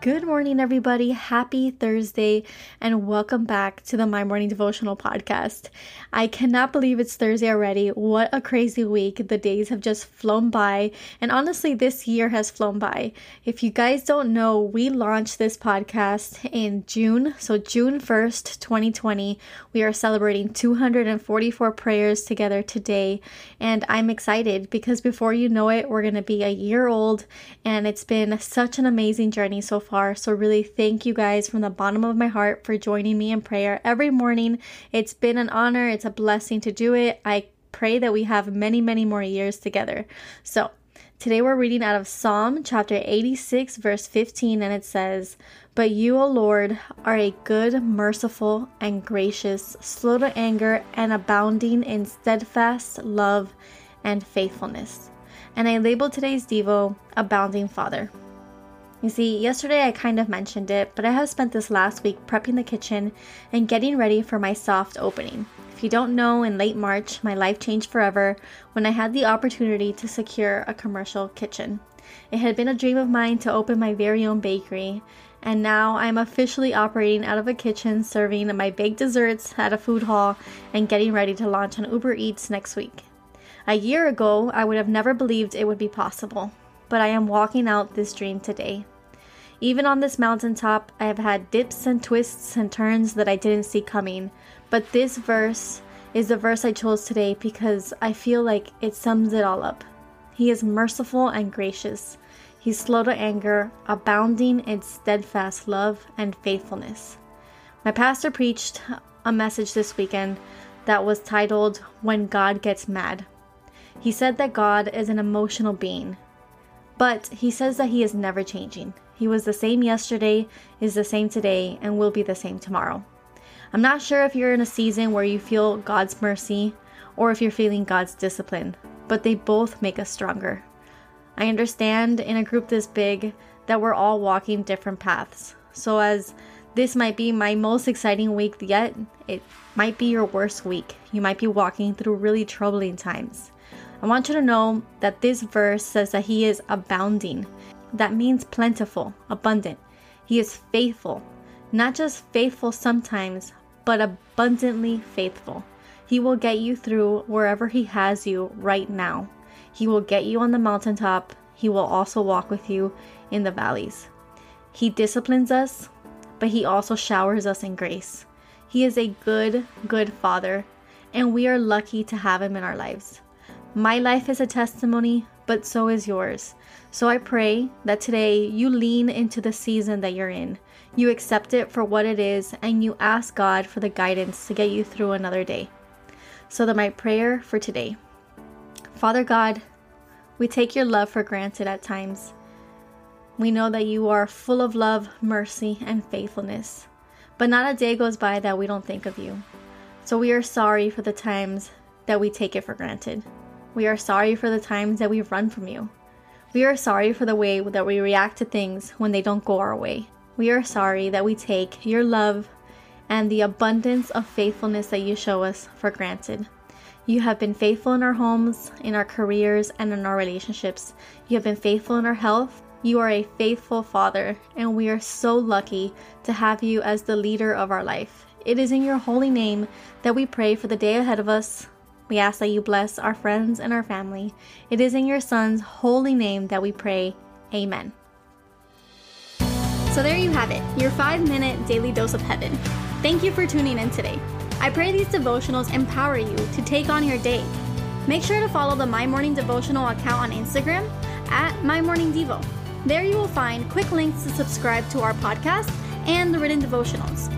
Good morning, everybody. Happy Thursday, and welcome back to the My Morning Devotional podcast. I cannot believe it's Thursday already. What a crazy week. The days have just flown by, and honestly, this year has flown by. If you guys don't know, we launched this podcast in June, so June 1st, 2020. We are celebrating 244 prayers together today, and I'm excited because before you know it, we're going to be a year old, and it's been such an amazing journey so far. So, really, thank you guys from the bottom of my heart for joining me in prayer every morning. It's been an honor, it's a blessing to do it. I pray that we have many, many more years together. So, Today we're reading out of Psalm chapter 86, verse 15, and it says, But you, O Lord, are a good, merciful, and gracious, slow to anger, and abounding in steadfast love and faithfulness. And I labeled today's Devo Abounding Father. You see, yesterday I kind of mentioned it, but I have spent this last week prepping the kitchen and getting ready for my soft opening. If you don't know, in late March, my life changed forever when I had the opportunity to secure a commercial kitchen. It had been a dream of mine to open my very own bakery, and now I'm officially operating out of a kitchen serving my baked desserts at a food hall and getting ready to launch on Uber Eats next week. A year ago, I would have never believed it would be possible but I am walking out this dream today. Even on this mountaintop, I have had dips and twists and turns that I didn't see coming, but this verse is the verse I chose today because I feel like it sums it all up. He is merciful and gracious. He's slow to anger, abounding in steadfast love and faithfulness. My pastor preached a message this weekend that was titled When God Gets Mad. He said that God is an emotional being but he says that he is never changing. He was the same yesterday, is the same today, and will be the same tomorrow. I'm not sure if you're in a season where you feel God's mercy or if you're feeling God's discipline, but they both make us stronger. I understand in a group this big that we're all walking different paths. So, as this might be my most exciting week yet, it might be your worst week. You might be walking through really troubling times. I want you to know that this verse says that He is abounding. That means plentiful, abundant. He is faithful. Not just faithful sometimes, but abundantly faithful. He will get you through wherever He has you right now. He will get you on the mountaintop. He will also walk with you in the valleys. He disciplines us, but He also showers us in grace. He is a good, good Father, and we are lucky to have Him in our lives. My life is a testimony, but so is yours. So I pray that today you lean into the season that you're in. You accept it for what it is, and you ask God for the guidance to get you through another day. So, that my prayer for today Father God, we take your love for granted at times. We know that you are full of love, mercy, and faithfulness, but not a day goes by that we don't think of you. So, we are sorry for the times that we take it for granted. We are sorry for the times that we've run from you. We are sorry for the way that we react to things when they don't go our way. We are sorry that we take your love and the abundance of faithfulness that you show us for granted. You have been faithful in our homes, in our careers, and in our relationships. You have been faithful in our health. You are a faithful Father, and we are so lucky to have you as the leader of our life. It is in your holy name that we pray for the day ahead of us, we ask that you bless our friends and our family. It is in your Son's holy name that we pray. Amen. So there you have it, your five minute daily dose of heaven. Thank you for tuning in today. I pray these devotionals empower you to take on your day. Make sure to follow the My Morning Devotional account on Instagram at My Morning Devo. There you will find quick links to subscribe to our podcast and the written devotionals.